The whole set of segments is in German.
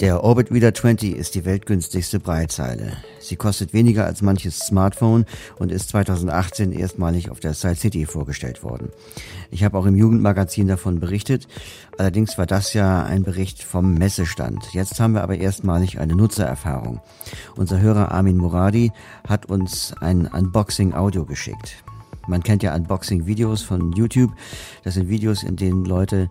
Der Orbit Reader 20 ist die weltgünstigste Breitzeile. Sie kostet weniger als manches Smartphone und ist 2018 erstmalig auf der Side City vorgestellt worden. Ich habe auch im Jugendmagazin davon berichtet. Allerdings war das ja ein Bericht vom Messestand. Jetzt haben wir aber erstmalig eine Nutzererfahrung. Unser Hörer Armin Muradi hat uns ein Unboxing-Audio geschickt. Man kennt ja Unboxing-Videos von YouTube. Das sind Videos, in denen Leute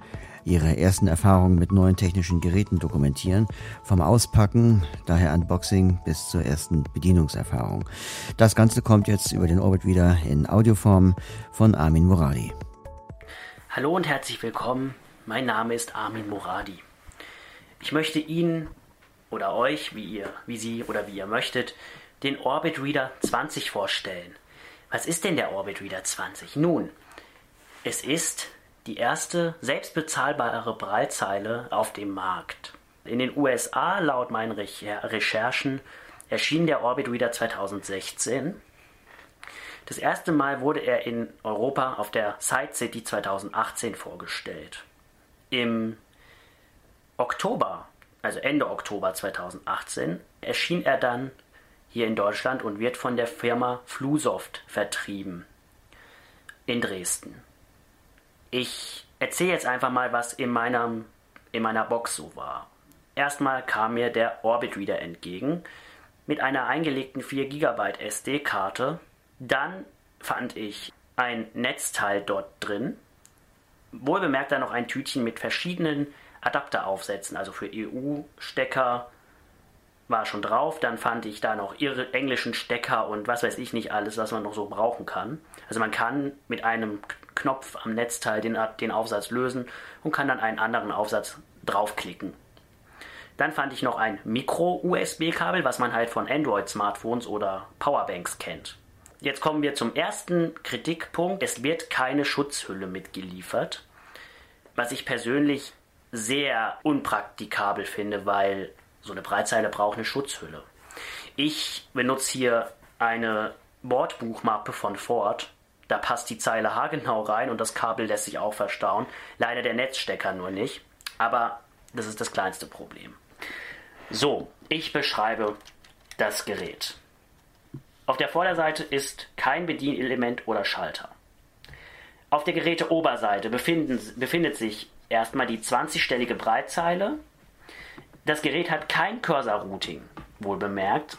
ihre ersten Erfahrungen mit neuen technischen Geräten dokumentieren, vom Auspacken, daher Unboxing bis zur ersten Bedienungserfahrung. Das Ganze kommt jetzt über den Orbit wieder in Audioform von Armin Moradi. Hallo und herzlich willkommen. Mein Name ist Armin Moradi. Ich möchte Ihnen oder euch, wie ihr, wie Sie oder wie ihr möchtet, den Orbit Reader 20 vorstellen. Was ist denn der Orbit Reader 20? Nun, es ist die erste selbstbezahlbare Breitzeile auf dem Markt. In den USA, laut meinen Recherchen, erschien der Orbit Reader 2016. Das erste Mal wurde er in Europa auf der Side City 2018 vorgestellt. Im Oktober, also Ende Oktober 2018, erschien er dann hier in Deutschland und wird von der Firma Flusoft vertrieben in Dresden. Ich erzähle jetzt einfach mal, was in, meinem, in meiner Box so war. Erstmal kam mir der Orbit Reader entgegen mit einer eingelegten 4 GB SD-Karte. Dann fand ich ein Netzteil dort drin. Wohlbemerkt dann noch ein Tütchen mit verschiedenen Adapteraufsätzen, also für EU-Stecker war schon drauf. Dann fand ich da noch ihre englischen Stecker und was weiß ich nicht alles, was man noch so brauchen kann. Also man kann mit einem Knopf am Netzteil den, den Aufsatz lösen und kann dann einen anderen Aufsatz draufklicken. Dann fand ich noch ein Micro-USB-Kabel, was man halt von Android-Smartphones oder Powerbanks kennt. Jetzt kommen wir zum ersten Kritikpunkt. Es wird keine Schutzhülle mitgeliefert, was ich persönlich sehr unpraktikabel finde, weil so eine Breitzeile braucht eine Schutzhülle. Ich benutze hier eine Bordbuchmappe von Ford da passt die Zeile haargenau rein und das Kabel lässt sich auch verstauen. Leider der Netzstecker nur nicht. Aber das ist das kleinste Problem. So, ich beschreibe das Gerät. Auf der Vorderseite ist kein Bedienelement oder Schalter. Auf der Geräteoberseite befinden, befindet sich erstmal die 20-stellige Breitzeile. Das Gerät hat kein Cursor-Routing, wohl bemerkt.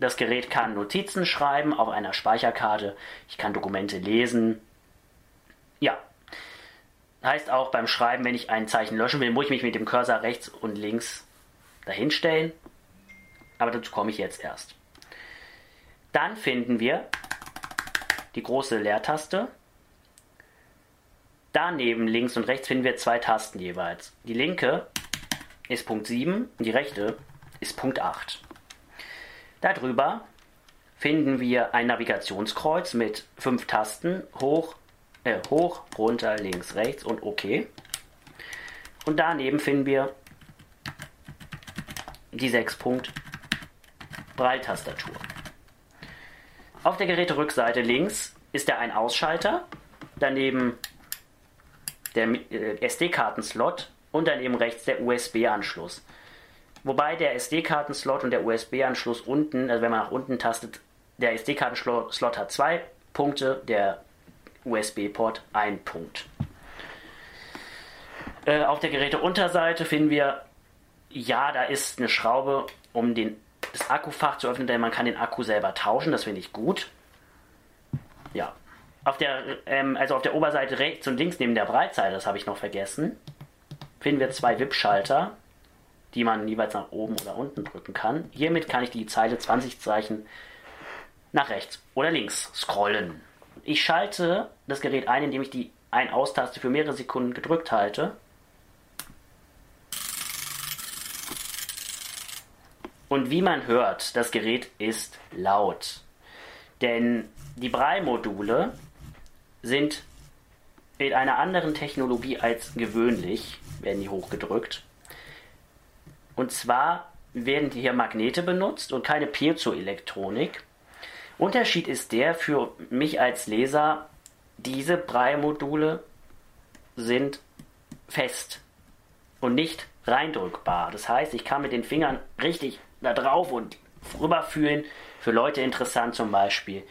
Das Gerät kann Notizen schreiben auf einer Speicherkarte. Ich kann Dokumente lesen. Ja. Heißt auch beim Schreiben, wenn ich ein Zeichen löschen will, muss ich mich mit dem Cursor rechts und links dahinstellen. Aber dazu komme ich jetzt erst. Dann finden wir die große Leertaste. Daneben links und rechts finden wir zwei Tasten jeweils. Die linke ist Punkt 7 und die rechte ist Punkt 8. Darüber finden wir ein Navigationskreuz mit fünf Tasten, hoch, äh, hoch, runter, links, rechts und OK. Und daneben finden wir die 6 Punkt Braille-Tastatur. Auf der Geräterückseite links ist der Ein-Ausschalter, daneben der äh, SD-Karten-Slot und daneben rechts der USB-Anschluss. Wobei der SD-Kartenslot und der USB-Anschluss unten, also wenn man nach unten tastet, der SD-Kartenslot hat zwei Punkte, der USB-Port ein Punkt. Äh, auf der Geräteunterseite finden wir, ja, da ist eine Schraube, um den, das Akkufach zu öffnen, denn man kann den Akku selber tauschen, das finde ich gut. Ja. Auf der, ähm, also auf der Oberseite rechts und links neben der Breitseite, das habe ich noch vergessen, finden wir zwei WIP-Schalter die man jeweils nach oben oder unten drücken kann. Hiermit kann ich die Zeile 20 Zeichen nach rechts oder links scrollen. Ich schalte das Gerät ein, indem ich die Ein-Aus-Taste für mehrere Sekunden gedrückt halte. Und wie man hört, das Gerät ist laut. Denn die Braille-Module sind mit einer anderen Technologie als gewöhnlich, werden die hochgedrückt. Und zwar werden hier Magnete benutzt und keine Piezoelektronik. Unterschied ist der für mich als Leser, diese Braille-Module sind fest und nicht reindrückbar. Das heißt, ich kann mit den Fingern richtig da drauf und rüberfühlen. Für Leute interessant zum Beispiel,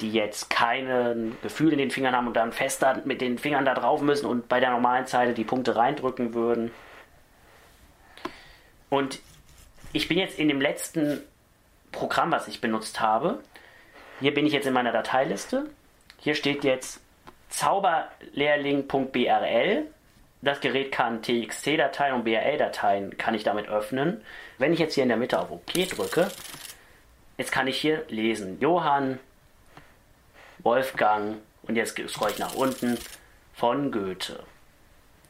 die jetzt kein Gefühl in den Fingern haben und dann fester mit den Fingern da drauf müssen und bei der normalen Zeile die Punkte reindrücken würden. Und ich bin jetzt in dem letzten Programm, was ich benutzt habe. Hier bin ich jetzt in meiner Dateiliste. Hier steht jetzt zauberlehrling.brl. Das Gerät kann TXT-Dateien und BRL-Dateien kann ich damit öffnen. Wenn ich jetzt hier in der Mitte auf OK drücke, jetzt kann ich hier lesen. Johann, Wolfgang und jetzt scroll ich nach unten von Goethe.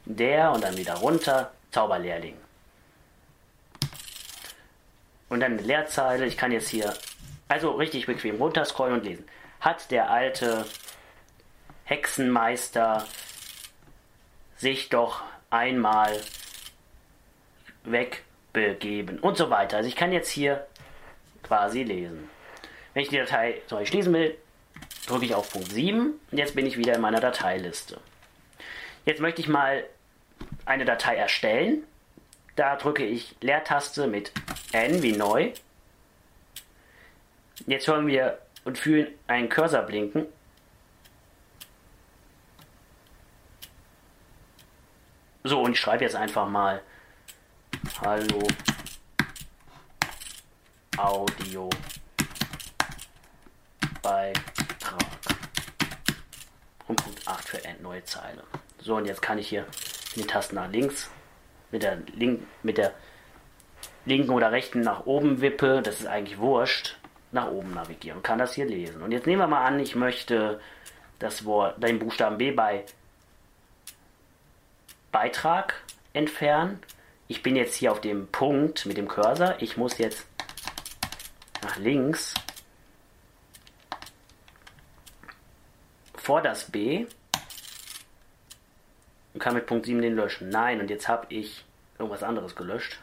Der und dann wieder runter, Zauberlehrling. Und dann eine Leerzeile. Ich kann jetzt hier also richtig bequem runterscrollen und lesen. Hat der alte Hexenmeister sich doch einmal wegbegeben und so weiter. Also ich kann jetzt hier quasi lesen. Wenn ich die Datei zum schließen will, drücke ich auf Punkt 7 und jetzt bin ich wieder in meiner Dateiliste. Jetzt möchte ich mal eine Datei erstellen. Da drücke ich Leertaste mit N wie neu. Jetzt hören wir und fühlen einen Cursor blinken. So, und ich schreibe jetzt einfach mal Hallo Audio Beitrag. Und Punkt 8 für End, neue Zeile. So, und jetzt kann ich hier in den Tasten nach links mit der, Link, mit der linken oder rechten nach oben wippe, das ist eigentlich wurscht, nach oben navigieren und kann das hier lesen. Und jetzt nehmen wir mal an, ich möchte das Wort, den Buchstaben B bei Beitrag entfernen. Ich bin jetzt hier auf dem Punkt mit dem Cursor. Ich muss jetzt nach links vor das B und kann mit Punkt 7 den löschen. Nein, und jetzt habe ich irgendwas anderes gelöscht.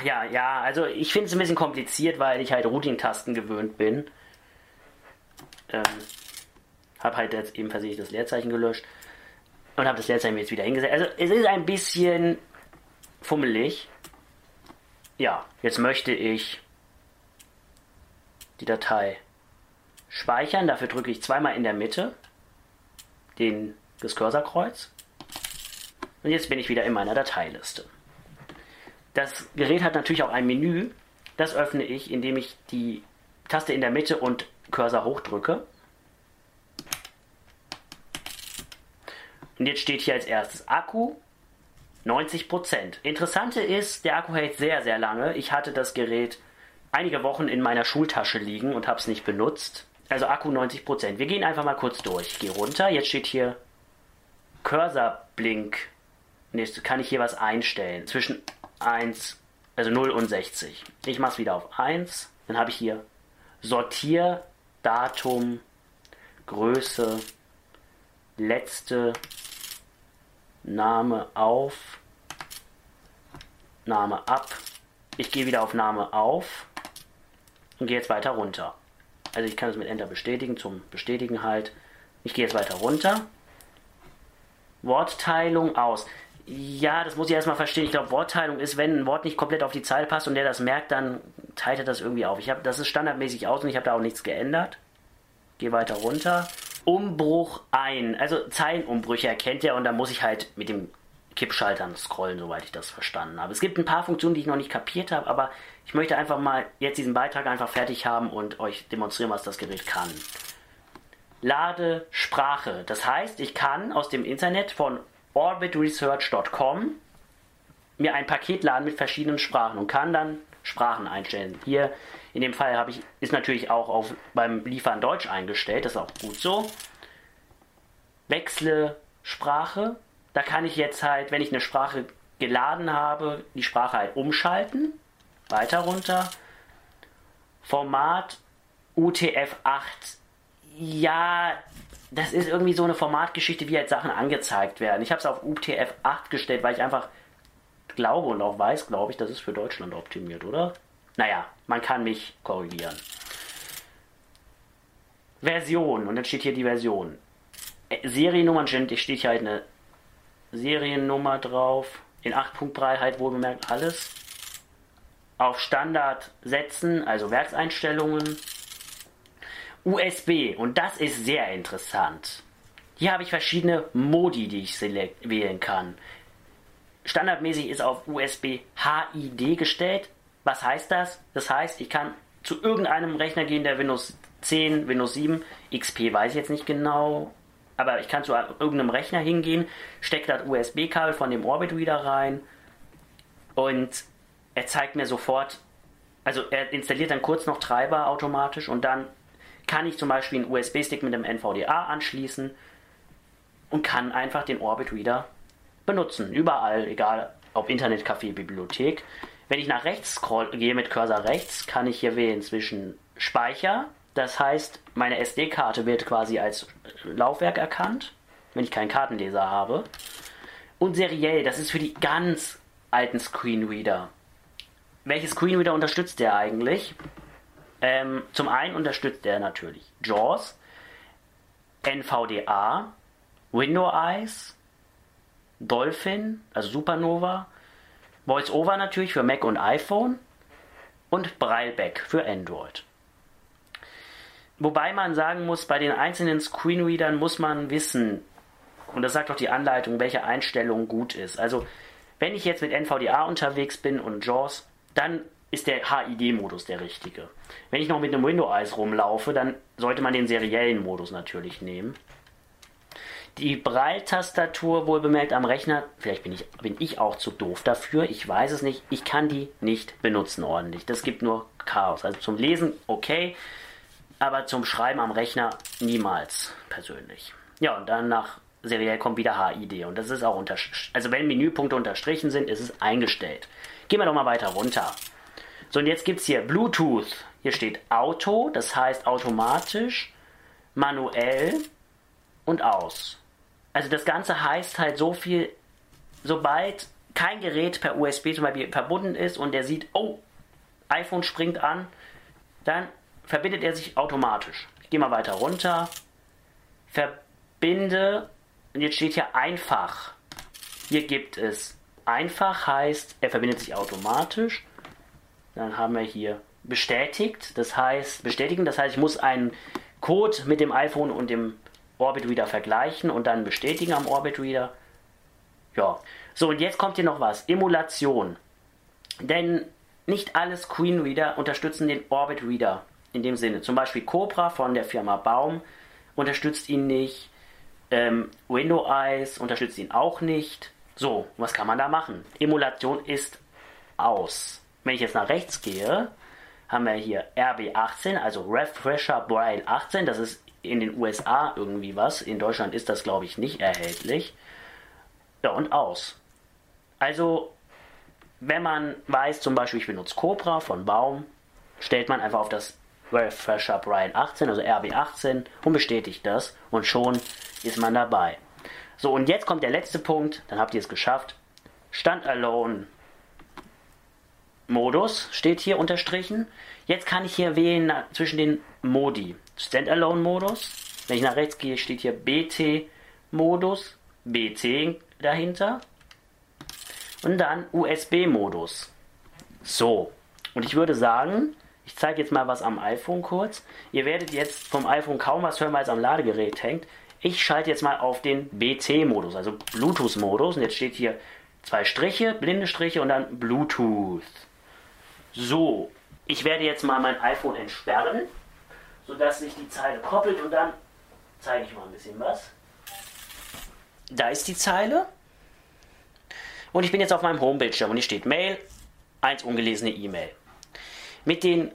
Ach ja, ja, also ich finde es ein bisschen kompliziert, weil ich halt Routing-Tasten gewöhnt bin. Ähm, habe halt jetzt eben versehentlich das Leerzeichen gelöscht und habe das Leerzeichen jetzt wieder hingesetzt. Also es ist ein bisschen fummelig. Ja, jetzt möchte ich die Datei speichern. Dafür drücke ich zweimal in der Mitte den, das Cursorkreuz. Und jetzt bin ich wieder in meiner Dateiliste. Das Gerät hat natürlich auch ein Menü. Das öffne ich, indem ich die Taste in der Mitte und Cursor hochdrücke. Und jetzt steht hier als erstes Akku 90%. Interessante ist, der Akku hält sehr, sehr lange. Ich hatte das Gerät einige Wochen in meiner Schultasche liegen und habe es nicht benutzt. Also Akku 90%. Wir gehen einfach mal kurz durch. Ich gehe runter. Jetzt steht hier Cursor Blink. Jetzt kann ich hier was einstellen. Zwischen 1, also 0 und 60. Ich mache es wieder auf 1. Dann habe ich hier Sortier, Datum, Größe, letzte, Name auf, Name ab. Ich gehe wieder auf Name auf und gehe jetzt weiter runter. Also ich kann es mit Enter bestätigen, zum Bestätigen halt. Ich gehe jetzt weiter runter. Wortteilung aus. Ja, das muss ich erstmal verstehen. Ich glaube, Wortteilung ist, wenn ein Wort nicht komplett auf die Zeile passt und der das merkt, dann teilt er das irgendwie auf. Ich habe, das ist standardmäßig aus und ich habe da auch nichts geändert. Gehe weiter runter. Umbruch ein. Also Zeilenumbrüche erkennt er und da muss ich halt mit dem Kippschaltern scrollen, soweit ich das verstanden habe. Es gibt ein paar Funktionen, die ich noch nicht kapiert habe, aber ich möchte einfach mal jetzt diesen Beitrag einfach fertig haben und euch demonstrieren, was das Gerät kann. Lade Sprache. Das heißt, ich kann aus dem Internet von orbitresearch.com mir ein Paket laden mit verschiedenen Sprachen und kann dann Sprachen einstellen. Hier in dem Fall habe ich ist natürlich auch auf, beim Liefern Deutsch eingestellt, das ist auch gut so. Wechsle Sprache. Da kann ich jetzt halt, wenn ich eine Sprache geladen habe, die Sprache halt umschalten. Weiter runter. Format UTF-8. Ja, das ist irgendwie so eine Formatgeschichte, wie halt Sachen angezeigt werden. Ich habe es auf UTF-8 gestellt, weil ich einfach glaube und auch weiß, glaube ich, das ist für Deutschland optimiert, oder? Naja, man kann mich korrigieren. Version, und dann steht hier die Version. Äh, Seriennummern steht hier halt eine Seriennummer drauf. In 8.3 wohl bemerkt alles. Auf Standard setzen, also Werkseinstellungen. USB, und das ist sehr interessant. Hier habe ich verschiedene Modi, die ich wählen kann. Standardmäßig ist auf USB HID gestellt. Was heißt das? Das heißt, ich kann zu irgendeinem Rechner gehen, der Windows 10, Windows 7, XP weiß ich jetzt nicht genau, aber ich kann zu irgendeinem Rechner hingehen, stecke das USB-Kabel von dem Orbit Reader rein und er zeigt mir sofort, also er installiert dann kurz noch Treiber automatisch und dann kann ich zum Beispiel einen USB-Stick mit einem NVDA anschließen und kann einfach den Orbit Reader benutzen. Überall, egal ob Internetcafé, Bibliothek. Wenn ich nach rechts scroll, gehe mit Cursor rechts, kann ich hier wählen zwischen Speicher, das heißt, meine SD-Karte wird quasi als Laufwerk erkannt, wenn ich keinen Kartenleser habe. Und seriell, das ist für die ganz alten Screenreader. Welche Screenreader unterstützt der eigentlich? Ähm, zum einen unterstützt er natürlich JAWS, NVDA, Window Eyes, Dolphin, also Supernova, VoiceOver natürlich für Mac und iPhone und Brailleback für Android. Wobei man sagen muss, bei den einzelnen Screenreadern muss man wissen, und das sagt auch die Anleitung, welche Einstellung gut ist. Also, wenn ich jetzt mit NVDA unterwegs bin und JAWS, dann ist der HID-Modus der richtige. Wenn ich noch mit einem Window Eyes rumlaufe, dann sollte man den seriellen Modus natürlich nehmen. Die Braille-Tastatur, wohl bemerkt am Rechner, vielleicht bin ich, bin ich auch zu doof dafür, ich weiß es nicht, ich kann die nicht benutzen ordentlich. Das gibt nur Chaos. Also zum Lesen okay, aber zum Schreiben am Rechner niemals persönlich. Ja, und dann nach seriell kommt wieder HID und das ist auch unter, also wenn Menüpunkte unterstrichen sind, ist es eingestellt. Gehen wir doch mal weiter runter. So, und jetzt gibt es hier Bluetooth. Hier steht Auto, das heißt automatisch, manuell und aus. Also das Ganze heißt halt so viel, sobald kein Gerät per USB zum Beispiel verbunden ist und der sieht, oh, iPhone springt an, dann verbindet er sich automatisch. Ich gehe mal weiter runter. Verbinde. Und jetzt steht hier einfach. Hier gibt es einfach heißt, er verbindet sich automatisch. Dann haben wir hier bestätigt. Das heißt, bestätigen, das heißt, ich muss einen Code mit dem iPhone und dem Orbit Reader vergleichen und dann bestätigen am Orbit Reader. Ja. So, und jetzt kommt hier noch was. Emulation. Denn nicht alle Screenreader unterstützen den Orbit Reader in dem Sinne. Zum Beispiel Cobra von der Firma Baum unterstützt ihn nicht. Ähm, Window Eyes unterstützt ihn auch nicht. So, was kann man da machen? Emulation ist aus. Wenn ich jetzt nach rechts gehe, haben wir hier RB18, also Refresher Braille 18. Das ist in den USA irgendwie was. In Deutschland ist das, glaube ich, nicht erhältlich. Ja, und aus. Also, wenn man weiß, zum Beispiel, ich benutze Cobra von Baum, stellt man einfach auf das Refresher Brian 18, also RB18 und bestätigt das und schon ist man dabei. So, und jetzt kommt der letzte Punkt, dann habt ihr es geschafft. Standalone Modus steht hier unterstrichen. Jetzt kann ich hier wählen zwischen den Modi. Standalone Modus. Wenn ich nach rechts gehe, steht hier BT Modus, BC dahinter. Und dann USB Modus. So. Und ich würde sagen, ich zeige jetzt mal was am iPhone kurz. Ihr werdet jetzt vom iPhone kaum was hören, weil es am Ladegerät hängt. Ich schalte jetzt mal auf den BC-Modus, also Bluetooth-Modus. Und jetzt steht hier zwei Striche, blinde Striche und dann Bluetooth. So, ich werde jetzt mal mein iPhone entsperren, sodass sich die Zeile koppelt und dann zeige ich mal ein bisschen was. Da ist die Zeile. Und ich bin jetzt auf meinem Homebildschirm und hier steht Mail, 1 ungelesene E-Mail. Mit den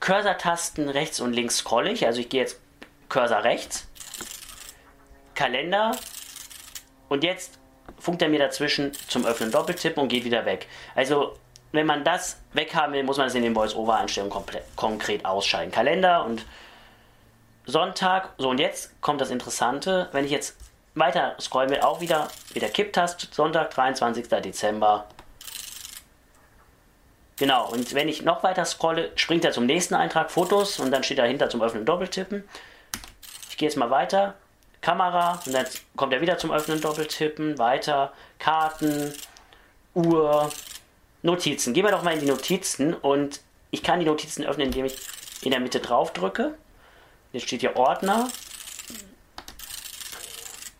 Cursor-Tasten rechts und links scrolle ich. Also ich gehe jetzt Cursor rechts, Kalender und jetzt funkt er mir dazwischen zum Öffnen Doppeltippen und geht wieder weg. Also wenn man das weghaben will, muss man das in den Voice-Over-Einstellungen konkret ausschalten. Kalender und Sonntag. So, und jetzt kommt das Interessante. Wenn ich jetzt weiter scrollen will, auch wieder mit der Kipptast. Sonntag, 23. Dezember Genau, und wenn ich noch weiter scrolle, springt er zum nächsten Eintrag, Fotos, und dann steht dahinter zum Öffnen Doppeltippen. Ich gehe jetzt mal weiter. Kamera und dann kommt er wieder zum Öffnen, Doppeltippen, weiter, Karten, Uhr, Notizen. Gehen wir doch mal in die Notizen und ich kann die Notizen öffnen, indem ich in der Mitte drauf drücke. Jetzt steht hier Ordner,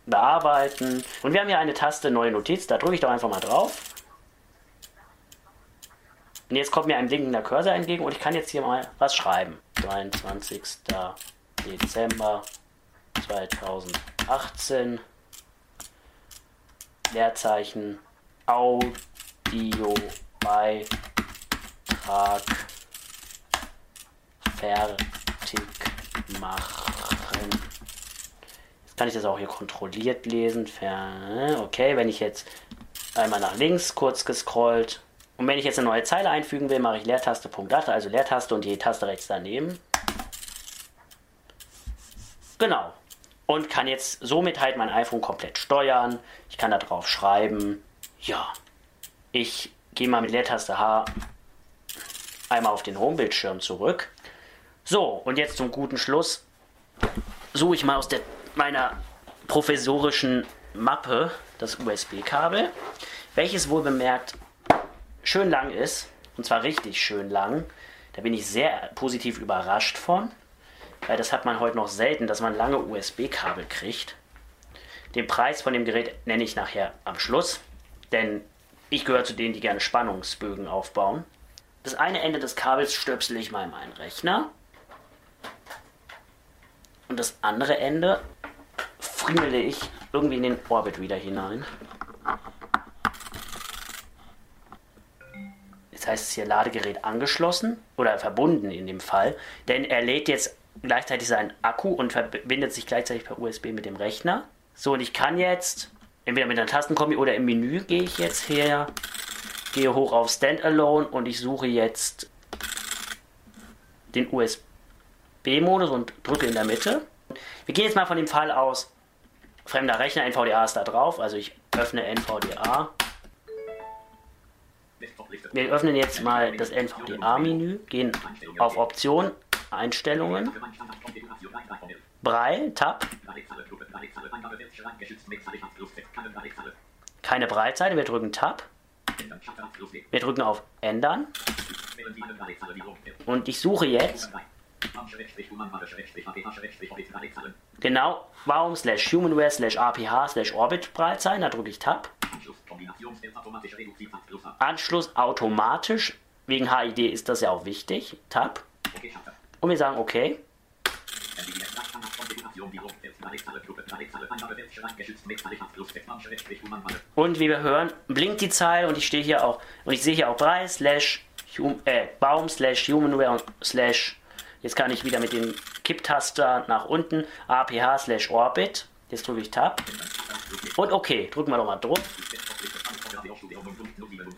bearbeiten und wir haben hier eine Taste neue Notiz, da drücke ich doch einfach mal drauf. Und jetzt kommt mir ein blinkender Cursor entgegen und ich kann jetzt hier mal was schreiben. 23. Dezember 2018. Leerzeichen Audio Beitrag fertig machen. Jetzt kann ich das auch hier kontrolliert lesen. Okay, wenn ich jetzt einmal nach links kurz gescrollt und wenn ich jetzt eine neue Zeile einfügen will, mache ich Leertaste Punkt also Leertaste und die Taste rechts daneben. Genau. Und kann jetzt somit halt mein iPhone komplett steuern. Ich kann da drauf schreiben. Ja. Ich gehe mal mit Leertaste H einmal auf den Homebildschirm zurück. So, und jetzt zum guten Schluss suche ich mal aus der, meiner professorischen Mappe das USB-Kabel, welches wohl bemerkt schön lang ist. Und zwar richtig schön lang. Da bin ich sehr positiv überrascht von. Weil das hat man heute noch selten, dass man lange USB-Kabel kriegt. Den Preis von dem Gerät nenne ich nachher am Schluss. Denn ich gehöre zu denen, die gerne Spannungsbögen aufbauen. Das eine Ende des Kabels stöpsel ich mal in meinen Rechner. Und das andere Ende friemele ich irgendwie in den Orbit wieder hinein. Jetzt heißt es hier Ladegerät angeschlossen oder verbunden in dem Fall, denn er lädt jetzt gleichzeitig seinen Akku und verbindet sich gleichzeitig per USB mit dem Rechner. So, und ich kann jetzt entweder mit einer Tastenkombi oder im Menü gehe ich jetzt her, gehe hoch auf Standalone und ich suche jetzt den USB-Modus und drücke in der Mitte. Wir gehen jetzt mal von dem Fall aus, fremder Rechner, NVDA ist da drauf, also ich öffne NVDA. Wir öffnen jetzt mal das NVDA-Menü, gehen auf Option, Einstellungen. Brei, Tab. Keine Breitseite, wir drücken Tab. Wir drücken auf Ändern. Und ich suche jetzt genau warum slash humanware slash aph slash orbit Breitseiten. Da drücke ich Tab. Anschluss automatisch. Wegen HID ist das ja auch wichtig. Tab. Und wir sagen OK. Und wie wir hören, blinkt die Zeile und ich stehe hier auch und ich sehe hier auch Preis slash äh, Baum slash Humanware slash jetzt kann ich wieder mit dem Kipptaster nach unten APH slash Orbit. Jetzt drücke ich Tab. Und okay, drücken wir doch mal drauf.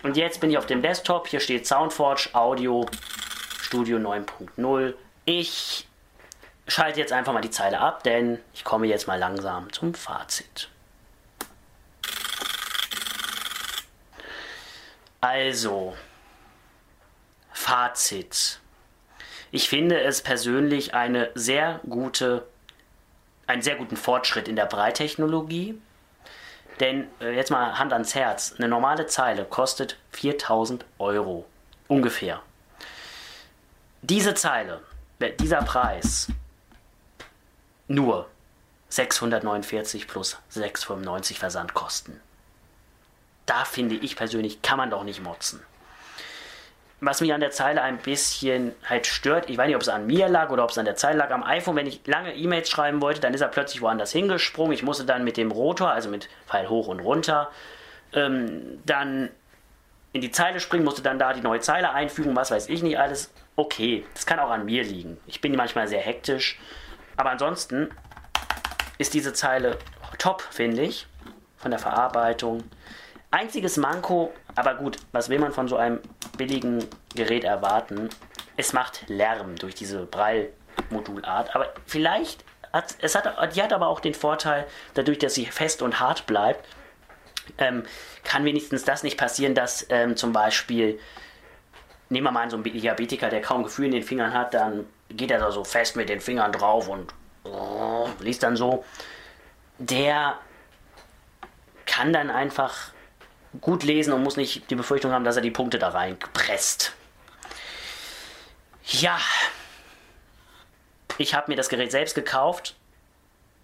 Und jetzt bin ich auf dem Desktop. Hier steht Soundforge Audio Studio 9.0. Ich schalte jetzt einfach mal die Zeile ab, denn ich komme jetzt mal langsam zum Fazit. Also, Fazit. Ich finde es persönlich eine sehr gute, einen sehr guten Fortschritt in der Breittechnologie. Denn äh, jetzt mal Hand ans Herz, eine normale Zeile kostet 4000 Euro ungefähr. Diese Zeile, dieser Preis, nur 649 plus 695 Versandkosten. Da finde ich persönlich, kann man doch nicht motzen. Was mich an der Zeile ein bisschen halt stört, ich weiß nicht, ob es an mir lag oder ob es an der Zeile lag, am iPhone, wenn ich lange E-Mails schreiben wollte, dann ist er plötzlich woanders hingesprungen. Ich musste dann mit dem Rotor, also mit Pfeil hoch und runter, ähm, dann in die Zeile springen, musste dann da die neue Zeile einfügen, was weiß ich nicht alles okay. Das kann auch an mir liegen. Ich bin manchmal sehr hektisch. Aber ansonsten ist diese Zeile top, finde ich, von der Verarbeitung. Einziges Manko, aber gut, was will man von so einem billigen Gerät erwarten? Es macht Lärm durch diese Braille-Modulart. Aber vielleicht hat es die hat aber auch den Vorteil, dadurch, dass sie fest und hart bleibt, ähm, kann wenigstens das nicht passieren, dass ähm, zum Beispiel nehmen wir mal so ein Diabetiker, der kaum Gefühl in den Fingern hat, dann geht er da so fest mit den Fingern drauf und oh, liest dann so. der kann dann einfach gut lesen und muss nicht die Befürchtung haben, dass er die Punkte da reinpresst. Ja, ich habe mir das Gerät selbst gekauft.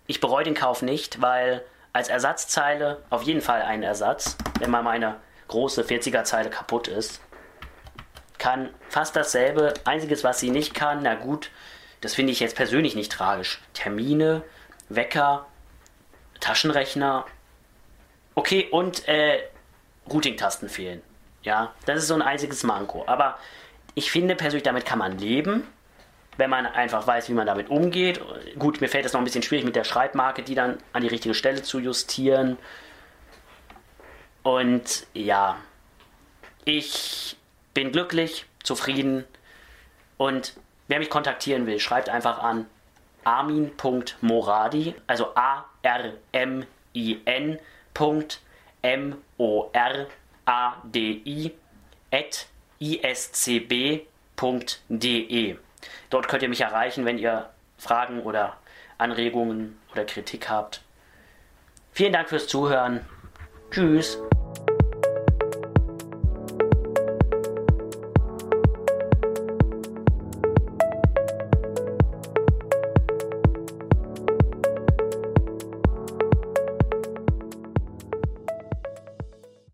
Ich bereue den Kauf nicht, weil als Ersatzzeile auf jeden Fall ein Ersatz, wenn mal meine große 40er Zeile kaputt ist. Kann fast dasselbe. Einziges, was sie nicht kann, na gut, das finde ich jetzt persönlich nicht tragisch. Termine, Wecker, Taschenrechner. Okay, und äh, Routing-Tasten fehlen. Ja, das ist so ein einziges Manko. Aber ich finde persönlich, damit kann man leben, wenn man einfach weiß, wie man damit umgeht. Gut, mir fällt es noch ein bisschen schwierig mit der Schreibmarke, die dann an die richtige Stelle zu justieren. Und ja, ich bin glücklich, zufrieden und wer mich kontaktieren will, schreibt einfach an armin.moradi, also A-R-M-I-N. M-O-R-A-D-I at iscb.de. Dort könnt ihr mich erreichen, wenn ihr Fragen oder Anregungen oder Kritik habt. Vielen Dank fürs Zuhören. Tschüss.